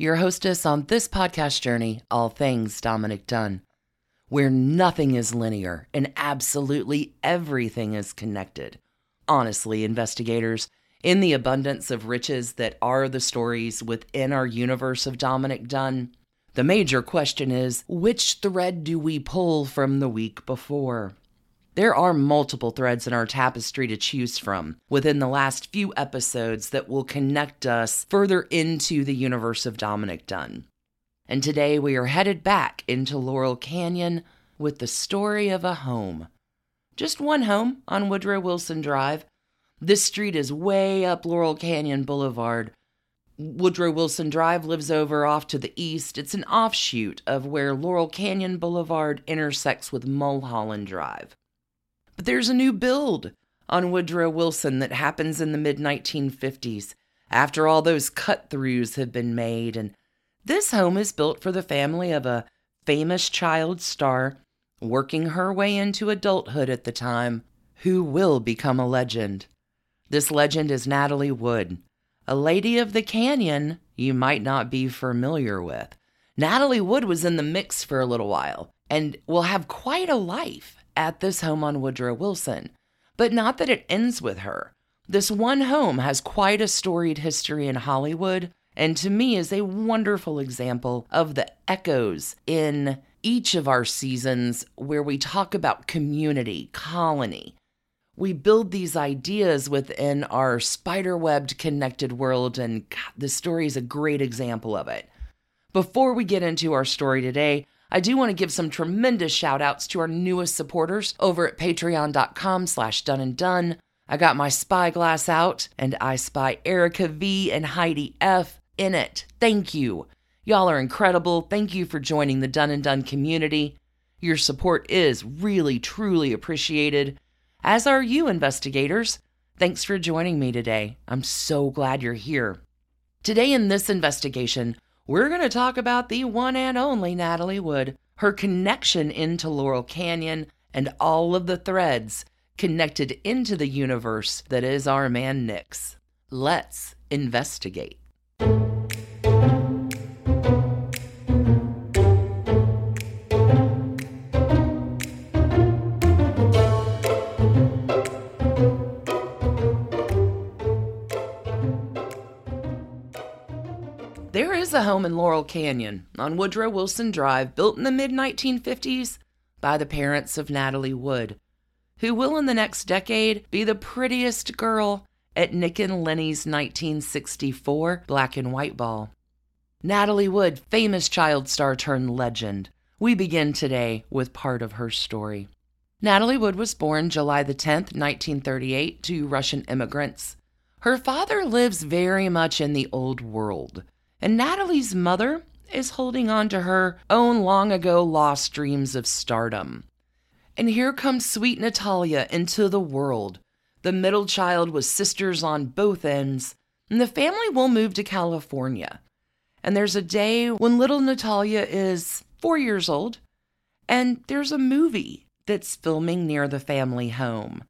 your hostess on this podcast journey, All Things Dominic Dunne, where nothing is linear and absolutely everything is connected. Honestly, investigators, in the abundance of riches that are the stories within our universe of Dominic Dunne, the major question is which thread do we pull from the week before? There are multiple threads in our tapestry to choose from within the last few episodes that will connect us further into the universe of Dominic Dunne. And today we are headed back into Laurel Canyon with the story of a home. Just one home on Woodrow Wilson Drive. This street is way up Laurel Canyon Boulevard. Woodrow Wilson Drive lives over off to the east. It's an offshoot of where Laurel Canyon Boulevard intersects with Mulholland Drive. But there's a new build on Woodrow Wilson that happens in the mid 1950s after all those cut throughs have been made. And this home is built for the family of a famous child star working her way into adulthood at the time who will become a legend. This legend is Natalie Wood, a lady of the canyon you might not be familiar with. Natalie Wood was in the mix for a little while and will have quite a life at this home on Woodrow Wilson. But not that it ends with her. This one home has quite a storied history in Hollywood, and to me is a wonderful example of the echoes in each of our seasons where we talk about community, colony. We build these ideas within our spider-webbed connected world, and God, this story is a great example of it. Before we get into our story today, I do want to give some tremendous shout outs to our newest supporters over at patreon.com slash done and done. I got my spyglass out and I spy Erica V and Heidi F in it. Thank you. Y'all are incredible. Thank you for joining the Done and Done community. Your support is really, truly appreciated, as are you, investigators. Thanks for joining me today. I'm so glad you're here. Today, in this investigation, we're going to talk about the one and only Natalie Wood, her connection into Laurel Canyon, and all of the threads connected into the universe that is our man Nix. Let's investigate. A home in Laurel Canyon on Woodrow Wilson Drive built in the mid 1950s by the parents of Natalie Wood, who will in the next decade be the prettiest girl at Nick and Lenny's 1964 black and white ball. Natalie Wood, famous child star turned legend. We begin today with part of her story. Natalie Wood was born July the 10th, 1938, to Russian immigrants. Her father lives very much in the old world. And Natalie's mother is holding on to her own long ago lost dreams of stardom. And here comes sweet Natalia into the world. The middle child with sisters on both ends, and the family will move to California. And there's a day when little Natalia is four years old, and there's a movie that's filming near the family home.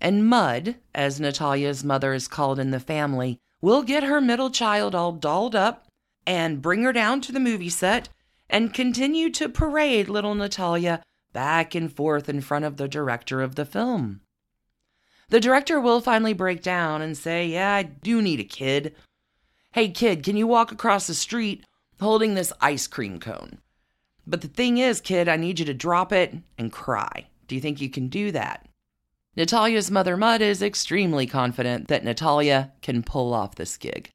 And Mud, as Natalia's mother is called in the family, We'll get her middle child all dolled up and bring her down to the movie set and continue to parade little Natalia back and forth in front of the director of the film. The director will finally break down and say, Yeah, I do need a kid. Hey, kid, can you walk across the street holding this ice cream cone? But the thing is, kid, I need you to drop it and cry. Do you think you can do that? Natalia's mother, Mud, is extremely confident that Natalia can pull off this gig.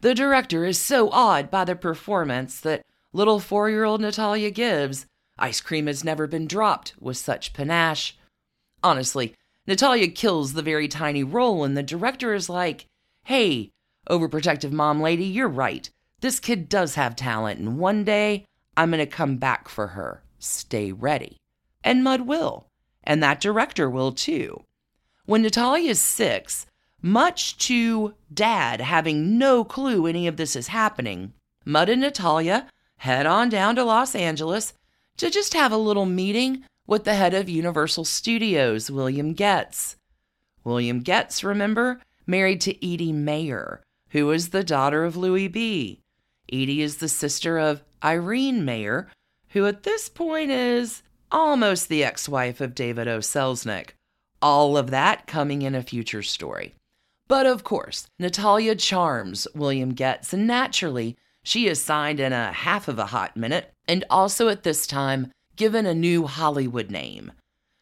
The director is so awed by the performance that little four year old Natalia gives. Ice cream has never been dropped with such panache. Honestly, Natalia kills the very tiny role, and the director is like, hey, overprotective mom lady, you're right. This kid does have talent, and one day I'm going to come back for her. Stay ready. And Mud will. And that director will too. When Natalia is six, much to Dad having no clue any of this is happening, Mud and Natalia head on down to Los Angeles to just have a little meeting with the head of Universal Studios, William Goetz. William Goetz, remember, married to Edie Mayer, who is the daughter of Louis B. Edie is the sister of Irene Mayer, who at this point is almost the ex wife of David O. Selznick. All of that coming in a future story. But of course, Natalia charms William Goetz, and naturally, she is signed in a half of a hot minute, and also at this time, given a new Hollywood name.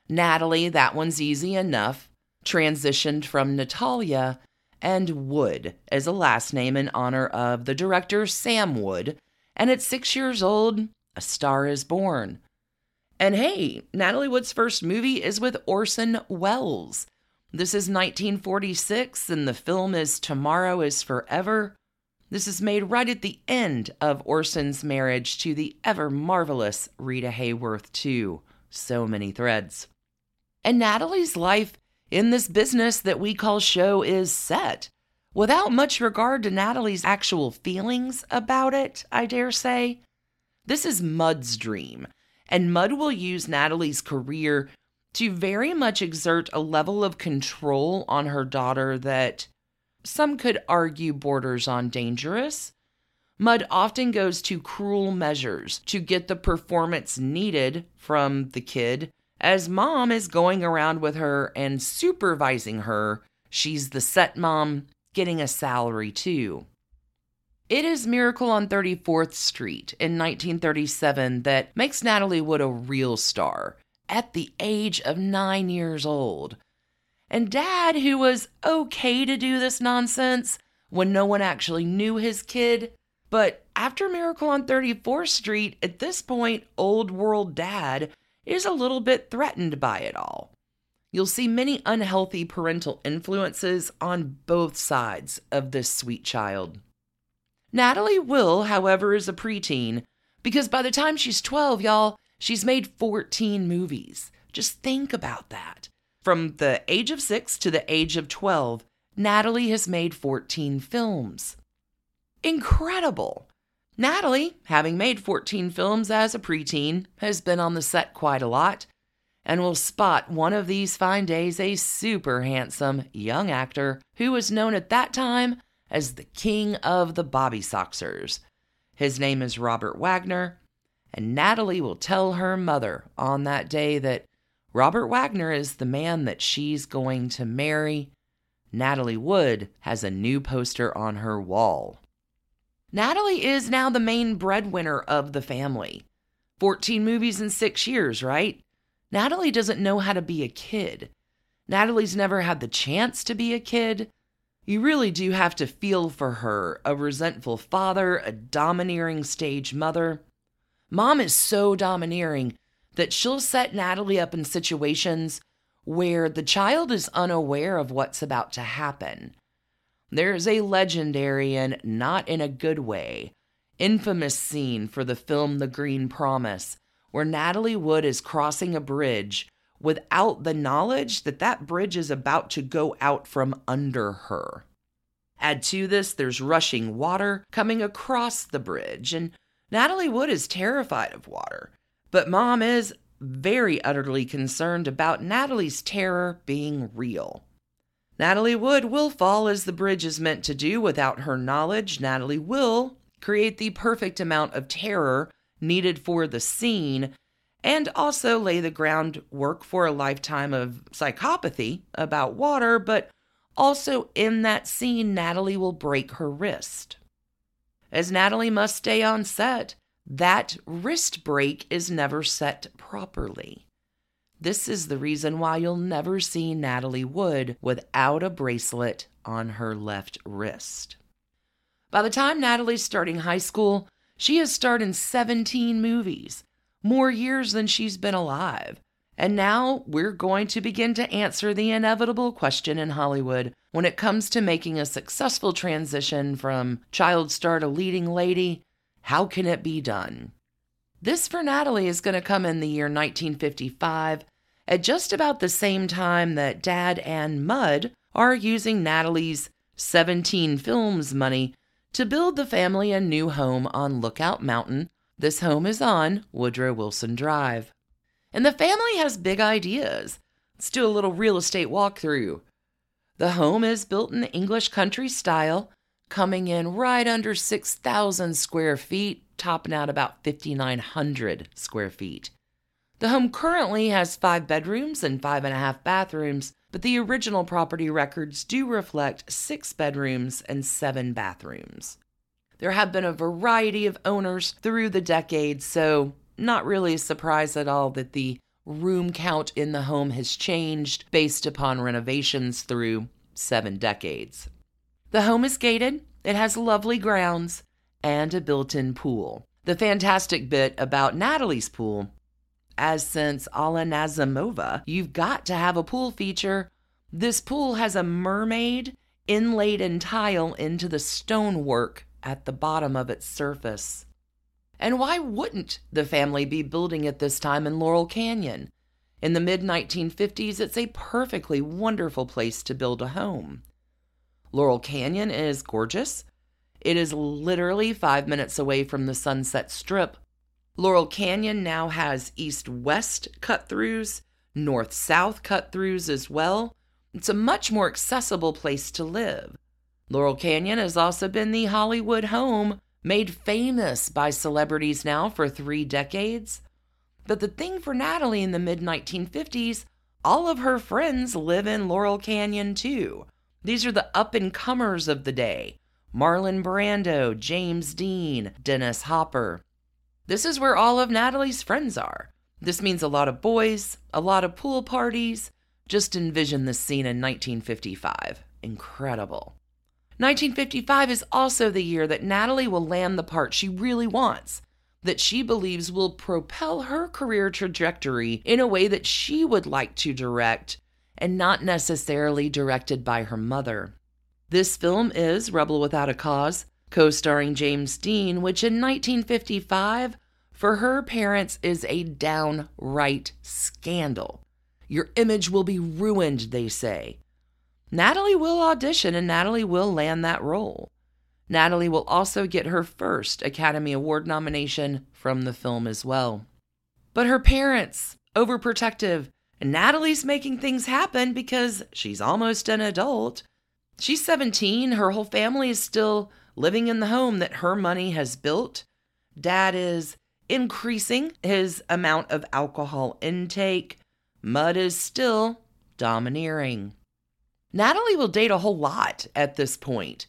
Natalie, that one's easy enough, transitioned from Natalia and Wood as a last name in honor of the director Sam Wood. And at six years old, A Star is Born. And hey, Natalie Wood's first movie is with Orson Welles. This is 1946, and the film is Tomorrow is Forever. This is made right at the end of Orson's marriage to the ever marvelous Rita Hayworth, too. So many threads. And Natalie's life in this business that we call show is set. Without much regard to Natalie's actual feelings about it, I dare say. This is Mud's dream, and Mud will use Natalie's career to very much exert a level of control on her daughter that some could argue borders on dangerous. Mud often goes to cruel measures to get the performance needed from the kid as mom is going around with her and supervising her. She's the set mom, getting a salary too. It is Miracle on 34th Street in 1937 that makes Natalie Wood a real star at the age of nine years old. And dad, who was okay to do this nonsense when no one actually knew his kid, but after Miracle on 34th Street, at this point, old world dad is a little bit threatened by it all. You'll see many unhealthy parental influences on both sides of this sweet child. Natalie Will, however, is a preteen because by the time she's 12, y'all, she's made 14 movies. Just think about that. From the age of 6 to the age of 12, Natalie has made 14 films. Incredible! Natalie, having made 14 films as a preteen, has been on the set quite a lot and will spot one of these fine days a super handsome young actor who was known at that time as the king of the Bobby Soxers. His name is Robert Wagner, and Natalie will tell her mother on that day that Robert Wagner is the man that she's going to marry. Natalie Wood has a new poster on her wall. Natalie is now the main breadwinner of the family. 14 movies in six years, right? Natalie doesn't know how to be a kid. Natalie's never had the chance to be a kid. You really do have to feel for her a resentful father, a domineering stage mother. Mom is so domineering that she'll set Natalie up in situations where the child is unaware of what's about to happen. There's a legendary and not in a good way infamous scene for the film The Green Promise where Natalie Wood is crossing a bridge without the knowledge that that bridge is about to go out from under her. Add to this, there's rushing water coming across the bridge, and Natalie Wood is terrified of water. But mom is very utterly concerned about Natalie's terror being real. Natalie Wood will fall as the bridge is meant to do without her knowledge. Natalie will create the perfect amount of terror needed for the scene and also lay the groundwork for a lifetime of psychopathy about water, but also in that scene, Natalie will break her wrist. As Natalie must stay on set, that wrist break is never set properly. This is the reason why you'll never see Natalie Wood without a bracelet on her left wrist. By the time Natalie's starting high school, she has starred in 17 movies, more years than she's been alive. And now we're going to begin to answer the inevitable question in Hollywood when it comes to making a successful transition from child star to leading lady. How can it be done? This for Natalie is going to come in the year 1955, at just about the same time that Dad and Mud are using Natalie's 17 Films money to build the family a new home on Lookout Mountain. This home is on Woodrow Wilson Drive. And the family has big ideas. Let's do a little real estate walkthrough. The home is built in English country style, coming in right under 6,000 square feet, topping out about 5,900 square feet. The home currently has five bedrooms and five and a half bathrooms, but the original property records do reflect six bedrooms and seven bathrooms. There have been a variety of owners through the decades, so not really a surprise at all that the room count in the home has changed based upon renovations through seven decades. The home is gated, it has lovely grounds, and a built in pool. The fantastic bit about Natalie's pool, as since Alla Nazimova, you've got to have a pool feature. This pool has a mermaid inlaid in tile into the stonework at the bottom of its surface. And why wouldn't the family be building at this time in Laurel Canyon? In the mid 1950s, it's a perfectly wonderful place to build a home. Laurel Canyon is gorgeous. It is literally five minutes away from the Sunset Strip. Laurel Canyon now has east west cut throughs, north south cut throughs as well. It's a much more accessible place to live. Laurel Canyon has also been the Hollywood home made famous by celebrities now for three decades. But the thing for Natalie in the mid 1950s, all of her friends live in Laurel Canyon too. These are the up and comers of the day Marlon Brando, James Dean, Dennis Hopper. This is where all of Natalie's friends are. This means a lot of boys, a lot of pool parties. Just envision this scene in 1955. Incredible. 1955 is also the year that Natalie will land the part she really wants, that she believes will propel her career trajectory in a way that she would like to direct and not necessarily directed by her mother. This film is Rebel Without a Cause, co starring James Dean, which in 1955, for her parents, is a downright scandal. Your image will be ruined, they say. Natalie will audition and Natalie will land that role. Natalie will also get her first Academy Award nomination from the film as well. But her parents, overprotective, and Natalie's making things happen because she's almost an adult. She's 17, her whole family is still living in the home that her money has built. Dad is increasing his amount of alcohol intake. Mud is still domineering. Natalie will date a whole lot at this point,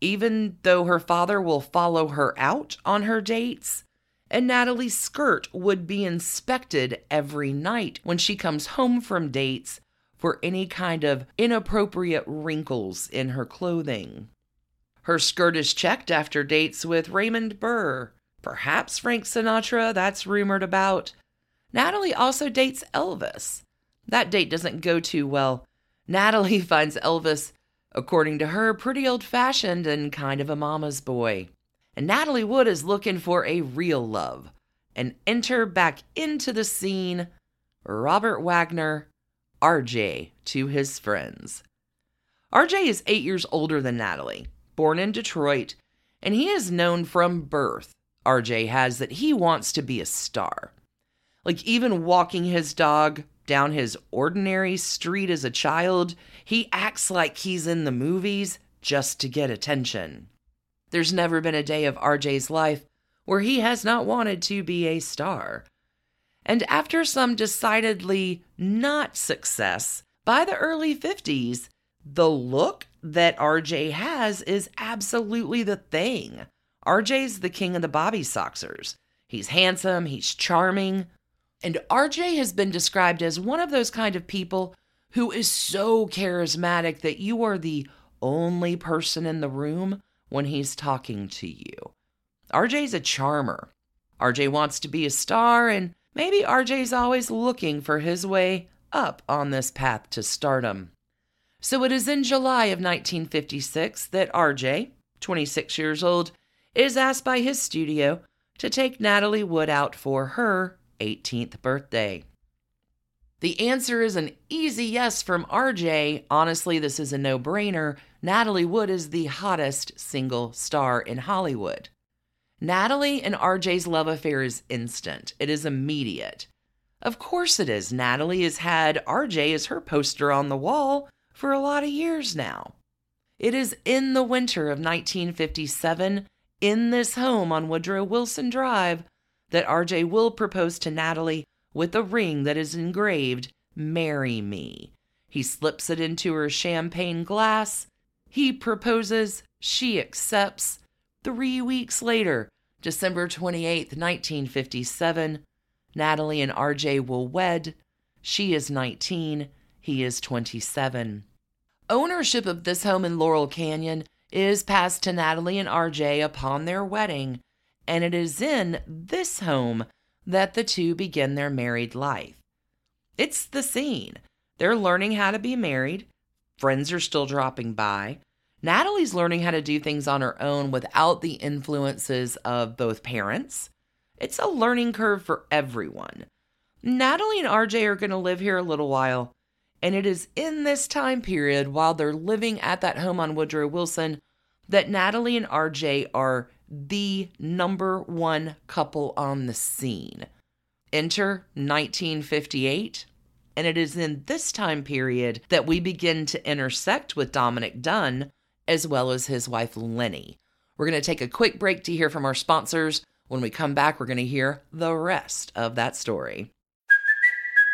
even though her father will follow her out on her dates. And Natalie's skirt would be inspected every night when she comes home from dates for any kind of inappropriate wrinkles in her clothing. Her skirt is checked after dates with Raymond Burr, perhaps Frank Sinatra, that's rumored about. Natalie also dates Elvis. That date doesn't go too well Natalie finds Elvis, according to her, pretty old fashioned and kind of a mama's boy. And Natalie Wood is looking for a real love. And enter back into the scene Robert Wagner, RJ, to his friends. RJ is eight years older than Natalie, born in Detroit, and he is known from birth, RJ has, that he wants to be a star. Like even walking his dog down his ordinary street as a child, he acts like he's in the movies just to get attention. There's never been a day of RJ's life where he has not wanted to be a star. And after some decidedly not success, by the early 50s, the look that RJ has is absolutely the thing. RJ's the king of the Bobby Soxers. He's handsome, he's charming, and RJ has been described as one of those kind of people who is so charismatic that you are the only person in the room when he's talking to you. RJ's a charmer. RJ wants to be a star, and maybe RJ's always looking for his way up on this path to stardom. So it is in July of 1956 that RJ, 26 years old, is asked by his studio to take Natalie Wood out for her 18th birthday. The answer is an easy yes from RJ. Honestly, this is a no brainer. Natalie Wood is the hottest single star in Hollywood. Natalie and RJ's love affair is instant, it is immediate. Of course it is. Natalie has had RJ as her poster on the wall for a lot of years now. It is in the winter of 1957, in this home on Woodrow Wilson Drive, that RJ will propose to Natalie with a ring that is engraved, Marry Me. He slips it into her champagne glass. He proposes. She accepts. Three weeks later, December 28, 1957, Natalie and RJ will wed. She is 19, he is 27. Ownership of this home in Laurel Canyon is passed to Natalie and RJ upon their wedding, and it is in this home that the two begin their married life. It's the scene. They're learning how to be married. Friends are still dropping by. Natalie's learning how to do things on her own without the influences of both parents. It's a learning curve for everyone. Natalie and RJ are going to live here a little while, and it is in this time period while they're living at that home on Woodrow Wilson that Natalie and RJ are the number one couple on the scene. Enter 1958, and it is in this time period that we begin to intersect with Dominic Dunne as well as his wife Lenny. We're going to take a quick break to hear from our sponsors. When we come back, we're going to hear the rest of that story.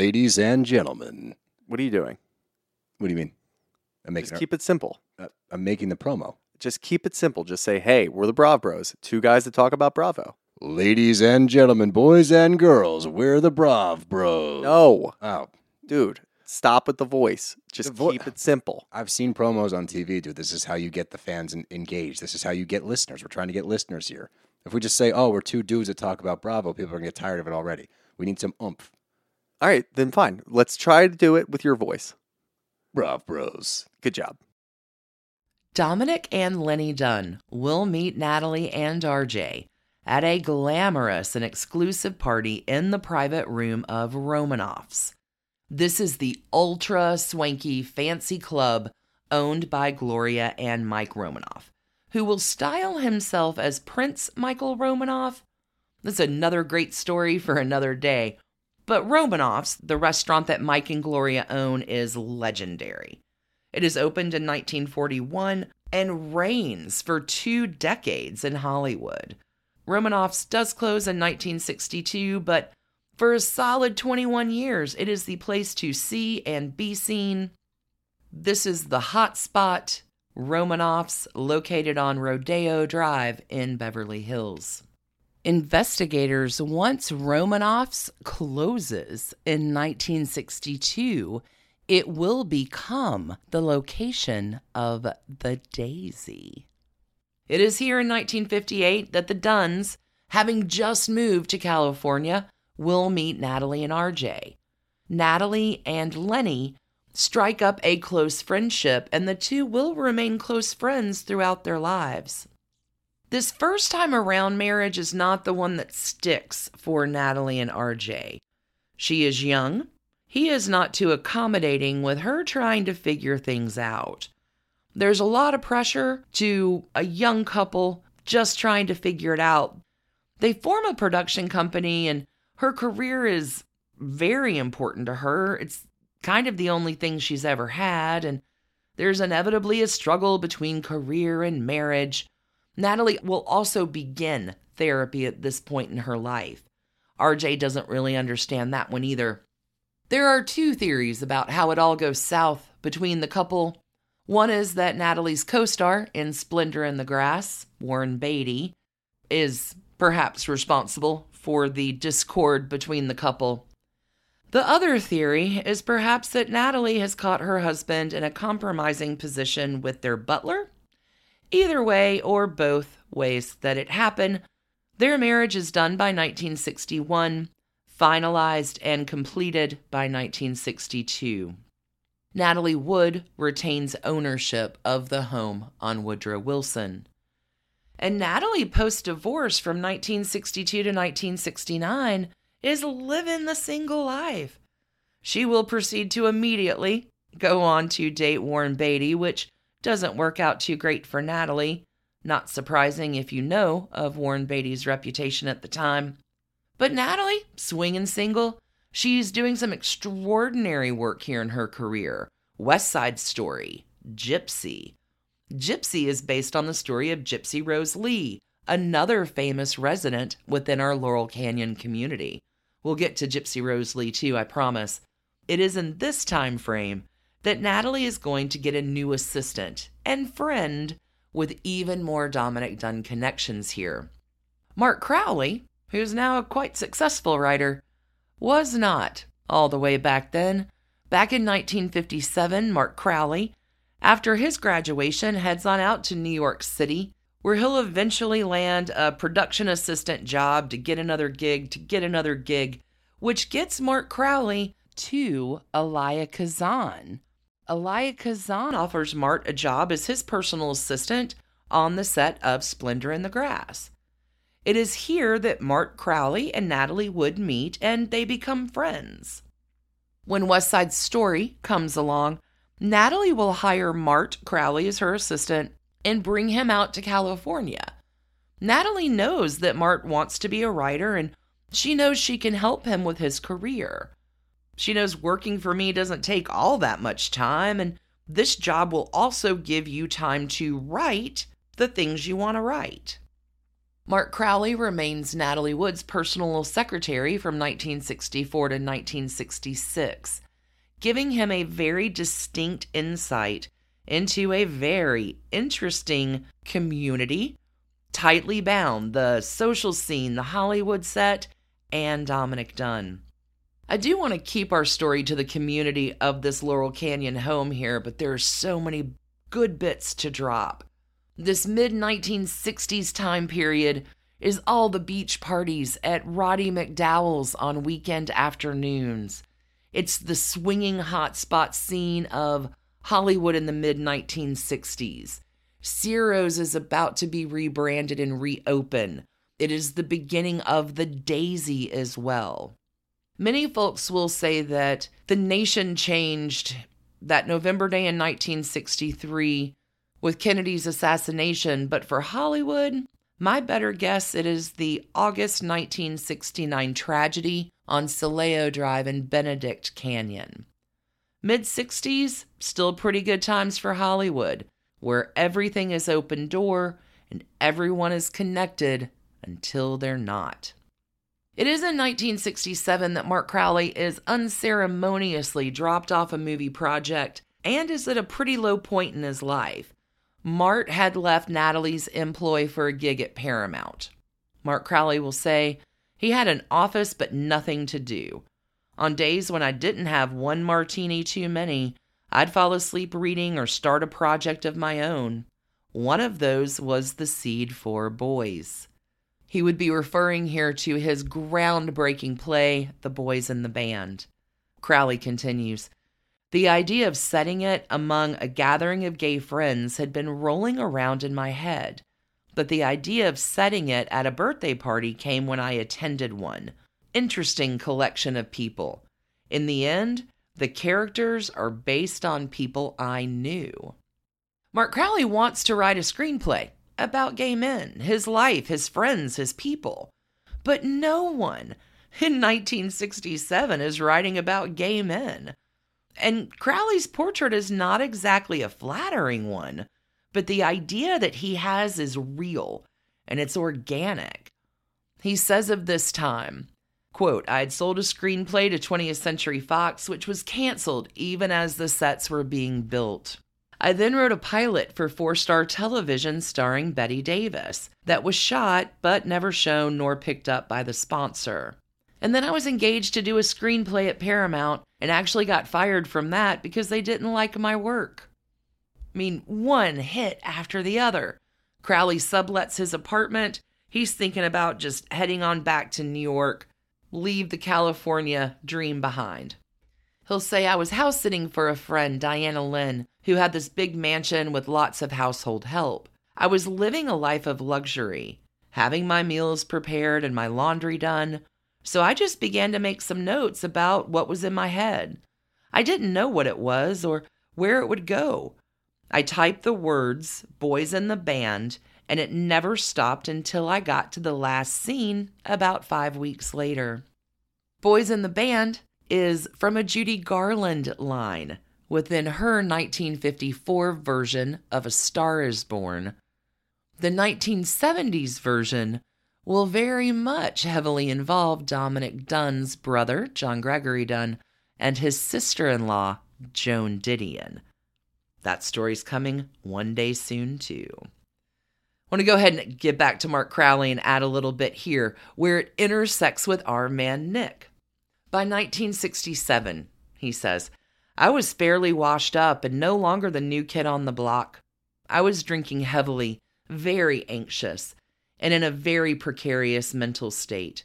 Ladies and gentlemen, What are you doing? what do you mean? I'm making Just keep it simple. uh, I'm making the promo. Just keep it simple. Just say, hey, we're the Brav Bros, two guys that talk about Bravo. Ladies and gentlemen, boys and girls, we're the Brav Bros. No, Oh, dude, stop with the voice. Just The vo- keep it simple. I've seen promos on TV, dude. This is how you get the fans en- engaged. This is how you get listeners. We're trying to get listeners here. If we just say, "Oh, we're two dudes that talk about Bravo," people are gonna get tired of it already. We need some oomph. All right, then fine. Let's try to do it with your voice. Brav Bros. Good job. Dominic and Lenny Dunne will meet Natalie and RJ at a glamorous and exclusive party in the private room of Romanoff's. This is the ultra swanky fancy club owned by Gloria and Mike Romanoff, who will style himself as Prince Michael Romanoff. That's another great story for another day. But Romanoff's, the restaurant that Mike and Gloria own, is legendary. It is opened in 1941 and reigns for two decades in Hollywood. Romanoff's does close in 1962, but for a solid 21 years, it is the place to see and be seen. This is the hot spot, Romanoff's, located on Rodeo Drive in Beverly Hills. Investigators, once Romanoff's closes in 1962, it will become the location of the Daisy. It is here in 1958 that the Dunnes, having just moved to California, will meet Natalie and RJ. Natalie and Lenny strike up a close friendship, and the two will remain close friends throughout their lives. This first time around marriage is not the one that sticks for Natalie and RJ. She is young. He is not too accommodating with her trying to figure things out. There's a lot of pressure to a young couple just trying to figure it out. They form a production company, and her career is very important to her. It's kind of the only thing she's ever had, and there's inevitably a struggle between career and marriage. Natalie will also begin therapy at this point in her life. RJ doesn't really understand that one either. There are two theories about how it all goes south between the couple. One is that Natalie's co star in Splendor in the Grass, Warren Beatty, is perhaps responsible for the discord between the couple. The other theory is perhaps that Natalie has caught her husband in a compromising position with their butler. Either way, or both ways that it happened, their marriage is done by 1961, finalized and completed by 1962. Natalie Wood retains ownership of the home on Woodrow Wilson. And Natalie, post divorce from 1962 to 1969, is living the single life. She will proceed to immediately go on to date Warren Beatty, which doesn't work out too great for Natalie. Not surprising if you know of Warren Beatty's reputation at the time. But Natalie, swinging single, she's doing some extraordinary work here in her career. West Side Story, Gypsy. Gypsy is based on the story of Gypsy Rose Lee, another famous resident within our Laurel Canyon community. We'll get to Gypsy Rose Lee too, I promise. It is in this time frame that Natalie is going to get a new assistant and friend with even more Dominic Dunne connections here. Mart Crowley, who's now a quite successful writer, was not all the way back then. Back in 1957, Mart Crowley, after his graduation, heads on out to New York City, where he'll eventually land a production assistant job to get another gig, to get another gig, which gets Mart Crowley to Elia Kazan, Elia Kazan offers Mart a job as his personal assistant on the set of Splendor in the Grass. It is here that Mart Crowley and Natalie Wood meet and they become friends. When West Side Story comes along, Natalie will hire Mart Crowley as her assistant and bring him out to California. Natalie knows that Mart wants to be a writer and she knows she can help him with his career. She knows working for me doesn't take all that much time, and this job will also give you time to write the things you want to write. Mart Crowley remains Natalie Wood's personal secretary from 1964 to 1966, giving him a very distinct insight into a very interesting community, tightly bound the social scene, the Hollywood set, and Dominic Dunne. I do want to keep our story to the community of this Laurel Canyon home here, but there are so many good bits to drop. This mid 1960s time period is all the beach parties at Roddy McDowall's on weekend afternoons. It's the swinging hotspot scene of Hollywood in the mid 1960s. Ciro's is about to be rebranded and reopen. It is the beginning of the Daisy as well. Many folks will say that the nation changed that November day in 1963 with Kennedy's assassination, but for Hollywood, my better guess it is the August 1969 tragedy on Cielo Drive in Benedict Canyon. Mid 60s, still pretty good times for Hollywood, where everything is open door and everyone is connected until they're not. It is in 1967 that Mart Crowley is unceremoniously dropped off a movie project and is at a pretty low point in his life. Mart had left Natalie's employ for a gig at Paramount. Mart Crowley will say, he had an office but nothing to do. On days when I didn't have one martini too many, I'd fall asleep reading or start a project of my own. One of those was The Seed for Boys. He would be referring here to his groundbreaking play, The Boys in the Band. Crowley continues The idea of setting it among a gathering of gay friends had been rolling around in my head, but the idea of setting it at a birthday party came when I attended one. Interesting collection of people. In the end, the characters are based on people I knew. Mart Crowley wants to write a screenplay about gay men, his life, his friends, his people. But no one in 1967 is writing about gay men. And Crowley's portrait is not exactly a flattering one, but the idea that he has is real and it's organic. He says of this time, Quote, I had sold a screenplay to 20th Century Fox, which was canceled even as the sets were being built. I then wrote a pilot for four star television starring Bette Davis that was shot but never shown nor picked up by the sponsor. And then I was engaged to do a screenplay at Paramount and actually got fired from that because they didn't like my work. I mean, one hit after the other. Crowley sublets his apartment. He's thinking about just heading on back to New York, leave the California dream behind. He'll say, I was house sitting for a friend, Diana Lynn, who had this big mansion with lots of household help. I was living a life of luxury, having my meals prepared and my laundry done. So I just began to make some notes about what was in my head. I didn't know what it was or where it would go. I typed the words, boys in the band, and it never stopped until I got to the last scene about five weeks later. Boys in the Band is from a Judy Garland line within her 1954 version of A Star is Born. The 1970s version will very much heavily involve Dominic Dunne's brother, John Gregory Dunne, and his sister in law, Joan Didion. That story's coming one day soon, too. I want to go ahead and get back to Mart Crowley and add a little bit here where it intersects with our man Nick. By 1967, he says, I was fairly washed up and no longer the new kid on the block. I was drinking heavily, very anxious, and in a very precarious mental state.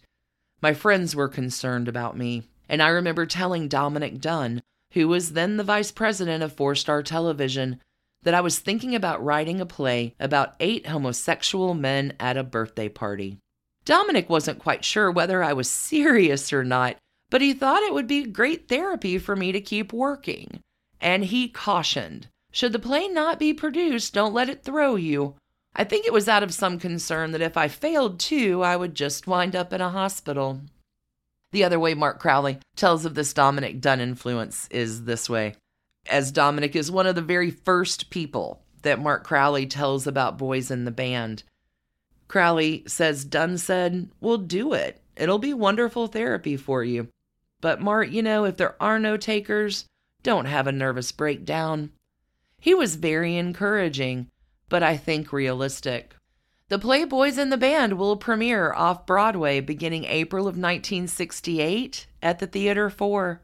My friends were concerned about me, and I remember telling Dominic Dunne, who was then the vice president of Four Star Television, that I was thinking about writing a play about eight homosexual men at a birthday party. Dominic wasn't quite sure whether I was serious or not, but he thought it would be great therapy for me to keep working. And he cautioned should the play not be produced, don't let it throw you. I think it was out of some concern that if I failed too, I would just wind up in a hospital. The other way Mart Crowley tells of this Dominic Dunne influence is this way. As Dominic is one of the very first people that Mart Crowley tells about boys in the band. Crowley says Dunne said, We'll do it. It'll be wonderful therapy for you. But, Mart, you know, if there are no takers, don't have a nervous breakdown. He was very encouraging, but I think realistic. The play Boys in the Band will premiere off Broadway beginning April of 1968 at the Theater 4.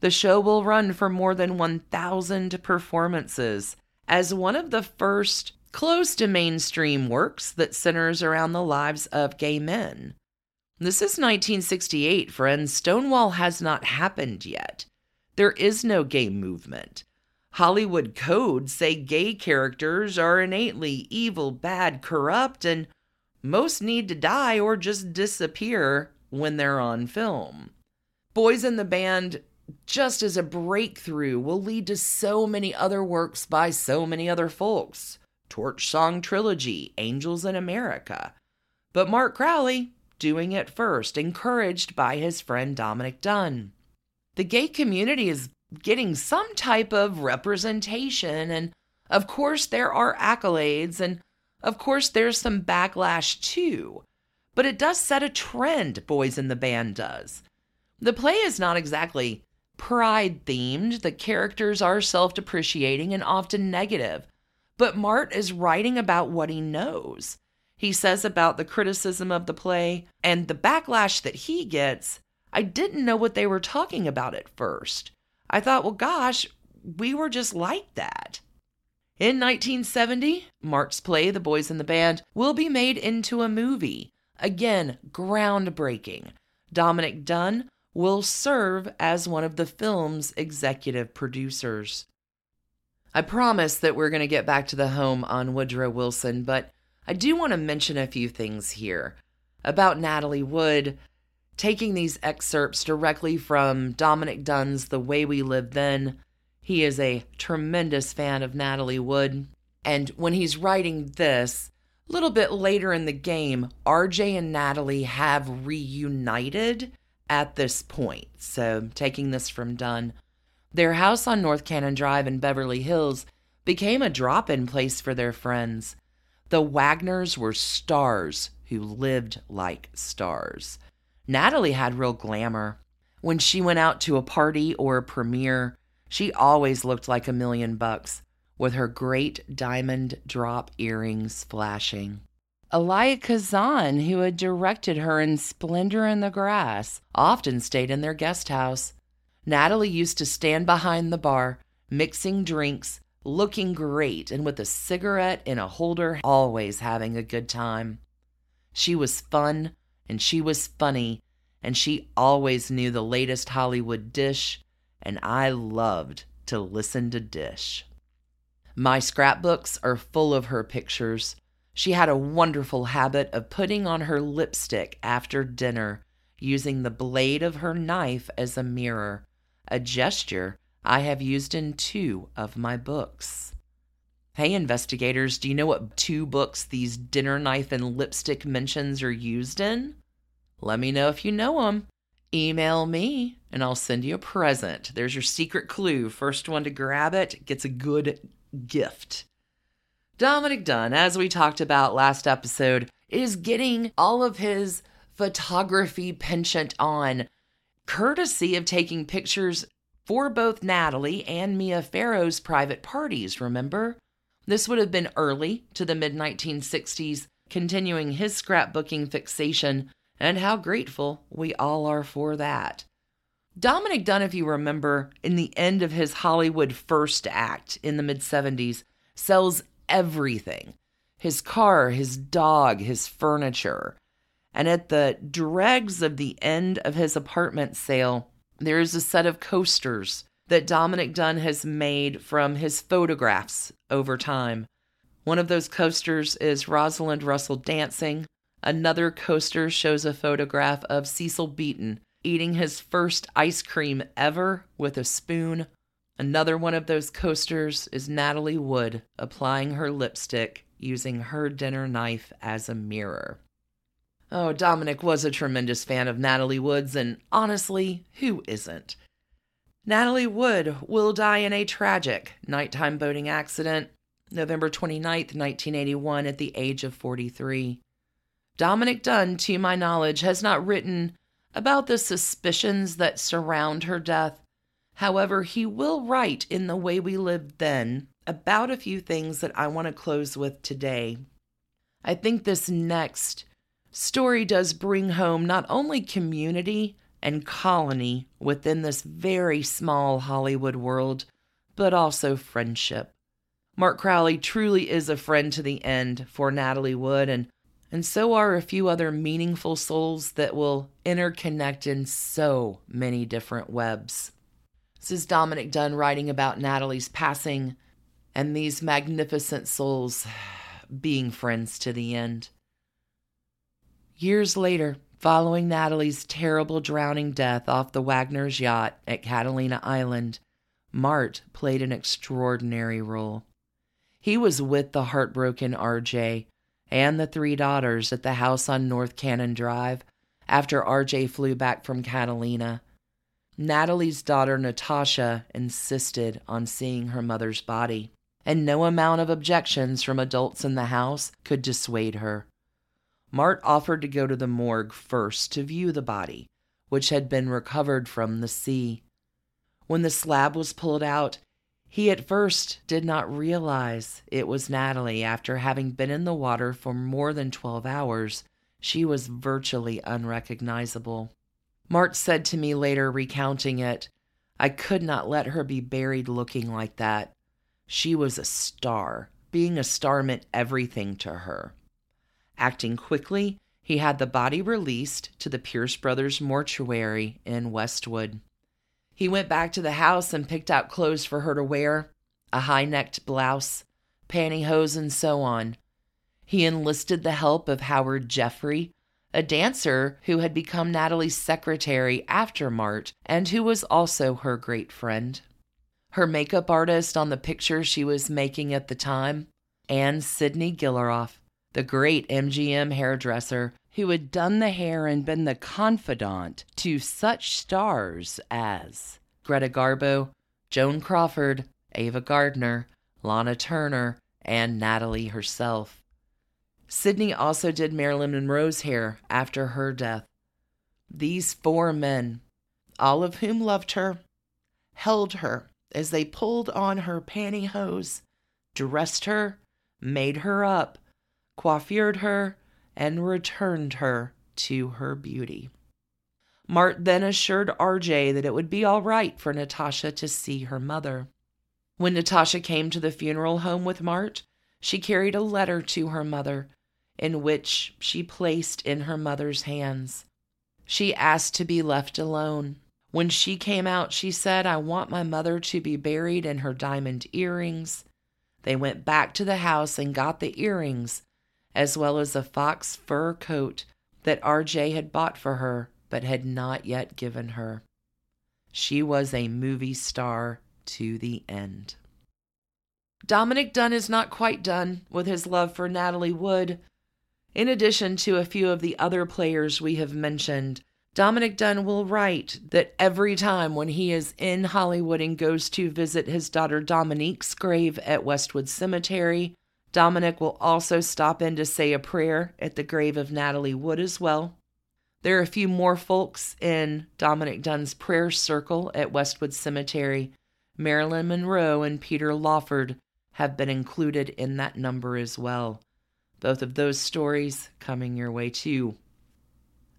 The show will run for more than 1,000 performances as one of the first close to mainstream works that centers around the lives of gay men. This is 1968, friends. Stonewall has not happened yet. There is no gay movement. Hollywood codes say gay characters are innately evil, bad, corrupt, and most need to die or just disappear when they're on film. Boys in the Band, just as a breakthrough, will lead to so many other works by so many other folks. Torch Song Trilogy, Angels in America. But Mart Crowley, doing it first, encouraged by his friend Dominic Dunne. The gay community is getting some type of representation, and of course, there are accolades, and of course, there's some backlash too. But it does set a trend, Boys in the Band does. The play is not exactly pride themed, the characters are self depreciating and often negative. But Mart is writing about what he knows he says about the criticism of the play and the backlash that he gets. I didn't know what they were talking about at first. I thought, well, gosh, we were just like that. In 1970, Mart's play, The Boys in the Band, will be made into a movie. Again, groundbreaking. Dominic Dunne will serve as one of the film's executive producers. I promise that we're going to get back to the home on Woodrow Wilson, but I do want to mention a few things here about Natalie Wood taking these excerpts directly from Dominic Dunne's The Way We Live Then. He is a tremendous fan of Natalie Wood. And when he's writing this, a little bit later in the game, RJ and Natalie have reunited at this point. So, taking this from Dunne, their house on North Cannon Drive in Beverly Hills became a drop in place for their friends. The Wagners were stars who lived like stars. Natalie had real glamour. When she went out to a party or a premiere, she always looked like a million bucks with her great diamond drop earrings flashing. Elia Kazan, who had directed her in Splendor in the Grass, often stayed in their guest house. Natalie used to stand behind the bar, mixing drinks, looking great, and with a cigarette in a holder, always having a good time. She was fun, and she was funny, and she always knew the latest Hollywood dish, and I loved to listen to Dish. My scrapbooks are full of her pictures. She had a wonderful habit of putting on her lipstick after dinner, using the blade of her knife as a mirror, a gesture I have used in two of my books. Hey, investigators, do you know what two books these dinner knife and lipstick mentions are used in? Let me know if you know them. Email me and I'll send you a present. There's your secret clue. First one to grab it gets a good gift. Dominic Dunne, as we talked about last episode, is getting all of his photography penchant on courtesy of taking pictures for both Natalie and Mia Farrow's private parties, remember? This would have been early to the mid 1960s, continuing his scrapbooking fixation, and how grateful we all are for that. Dominic Dunne, if you remember, in the end of his Hollywood first act in the mid 70s, sells everything his car, his dog, his furniture. And at the dregs of the end of his apartment sale, there is a set of coasters that Dominic Dunne has made from his photographs over time. One of those coasters is Rosalind Russell dancing. Another coaster shows a photograph of Cecil Beaton eating his first ice cream ever with a spoon. Another one of those coasters is Natalie Wood applying her lipstick using her dinner knife as a mirror. Oh, Dominic was a tremendous fan of Natalie Wood's, and honestly, who isn't? Natalie Wood will die in a tragic nighttime boating accident November 29, 1981, at the age of 43. Dominic Dunne, to my knowledge, has not written about the suspicions that surround her death. However, he will write in The Way We Lived Then about a few things that I want to close with today. I think this next story does bring home not only community and colony within this very small Hollywood world, but also friendship. Mart Crowley truly is a friend to the end for Natalie Wood, and, and so are a few other meaningful souls that will interconnect in so many different webs. This is Dominic Dunne writing about Natalie's passing and these magnificent souls being friends to the end. Years later, following Natalie's terrible drowning death off the Wagner's yacht at Catalina Island, Mart played an extraordinary role. He was with the heartbroken RJ and the three daughters at the house on North Cannon Drive after RJ flew back from Catalina. Natalie's daughter Natasha insisted on seeing her mother's body, and no amount of objections from adults in the house could dissuade her. Mart offered to go to the morgue first to view the body, which had been recovered from the sea. When the slab was pulled out, he at first did not realize it was Natalie after having been in the water for more than 12 hours. She was virtually unrecognizable. Mart said to me later, recounting it, I could not let her be buried looking like that. She was a star. Being a star meant everything to her. Acting quickly, he had the body released to the Pierce Brothers mortuary in Westwood. He went back to the house and picked out clothes for her to wear a high necked blouse, pantyhose, and so on. He enlisted the help of Howard Jeffrey, a dancer who had become Natalie's secretary after Mart and who was also her great friend. Her makeup artist on the picture she was making at the time, and Sydney Guilaroff, the great MGM hairdresser who had done the hair and been the confidant to such stars as Greta Garbo, Joan Crawford, Ava Gardner, Lana Turner, and Natalie herself. Sydney also did Marilyn Monroe's hair after her death. these four men, all of whom loved her, held her as they pulled on her pantyhose, dressed her, made her up, coiffured her, and returned her to her beauty. Mart then assured RJ that it would be all right for Natasha to see her mother. When Natasha came to the funeral home with Mart, she carried a letter to her mother, in which she placed in her mother's hands. She asked to be left alone. When she came out, she said, I want my mother to be buried in her diamond earrings. They went back to the house and got the earrings, as well as a fox fur coat that RJ had bought for her but had not yet given her. She was a movie star to the end. Dominic Dunne is not quite done with his love for Natalie Wood. In addition to a few of the other players we have mentioned, Dominic Dunne will write that every time when he is in Hollywood and goes to visit his daughter Dominique's grave at Westwood Cemetery, Dominic will also stop in to say a prayer at the grave of Natalie Wood as well. There are a few more folks in Dominic Dunne's prayer circle at Westwood Cemetery. Marilyn Monroe and Peter Lawford have been included in that number as well. Both of those stories coming your way too.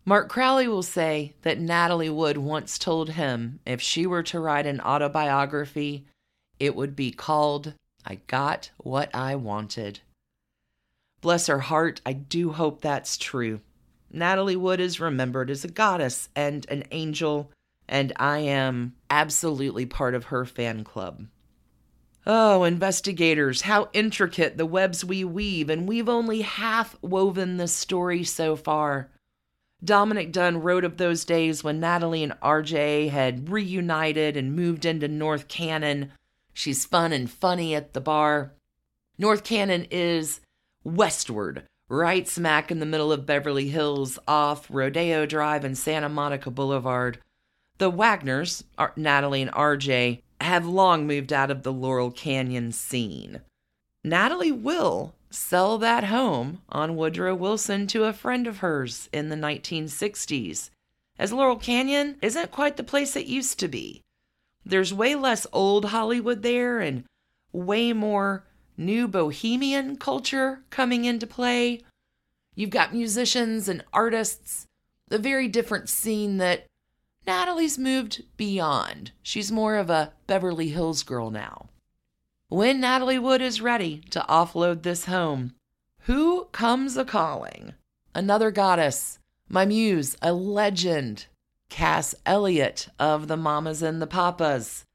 Mart Crowley will say that Natalie Wood once told him if she were to write an autobiography, it would be called I Got What I Wanted. Bless her heart, I do hope that's true. Natalie Wood is remembered as a goddess and an angel, and I am absolutely part of her fan club. Oh, investigators, how intricate the webs we weave, and we've only half woven this story so far. Dominic Dunne wrote of those days when Natalie and RJ had reunited and moved into North Cannon. She's fun and funny at the bar. North Cannon is westward, right smack in the middle of Beverly Hills, off Rodeo Drive and Santa Monica Boulevard. The Wagners, Natalie and RJ, have long moved out of the Laurel Canyon scene. Natalie will sell that home on Woodrow Wilson to a friend of hers in the 1960s, as Laurel Canyon isn't quite the place it used to be. There's way less old Hollywood there and way more new bohemian culture coming into play. You've got musicians and artists, a very different scene that Natalie's moved beyond. She's more of a Beverly Hills girl now. When Natalie Wood is ready to offload this home, who comes a calling? Another goddess, my muse, a legend, Cass Elliot of the Mamas and the Papas,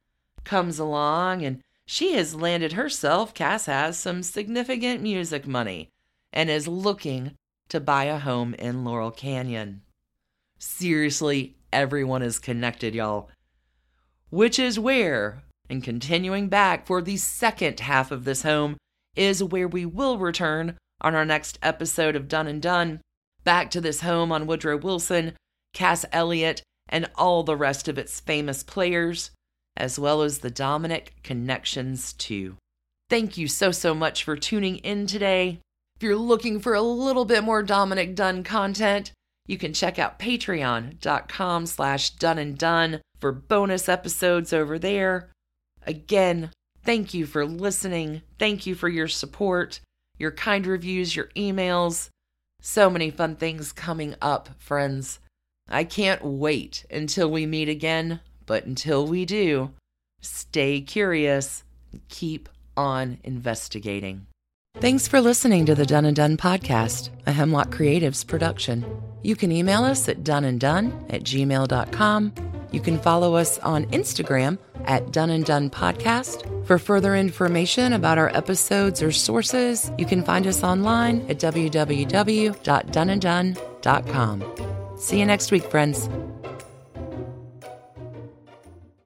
comes along and she has landed herself, Cass has, some significant music money and is looking to buy a home in Laurel Canyon. Seriously, everyone is connected, y'all. Which is where and continuing back for the second half of this home is where we will return on our next episode of Done and Done. Back to this home on Woodrow Wilson, Cass Elliot, and all the rest of its famous players, as well as the Dominic connections, too. Thank you so, so much for tuning in today. If you're looking for a little bit more Dominic Dunne content, you can check out patreon.com slash done and done for bonus episodes over there. Again, thank you for listening. Thank you for your support, your kind reviews, your emails. So many fun things coming up, friends. I can't wait until we meet again, but until we do, stay curious, keep on investigating. Thanks for listening to the Done and Done podcast, a Hemlock Creatives production. You can email us at doneanddone at gmail.com. You can follow us on Instagram at Done and Done Podcast. For further information about our episodes or sources, you can find us online at www.doneanddone.com. See you next week, friends.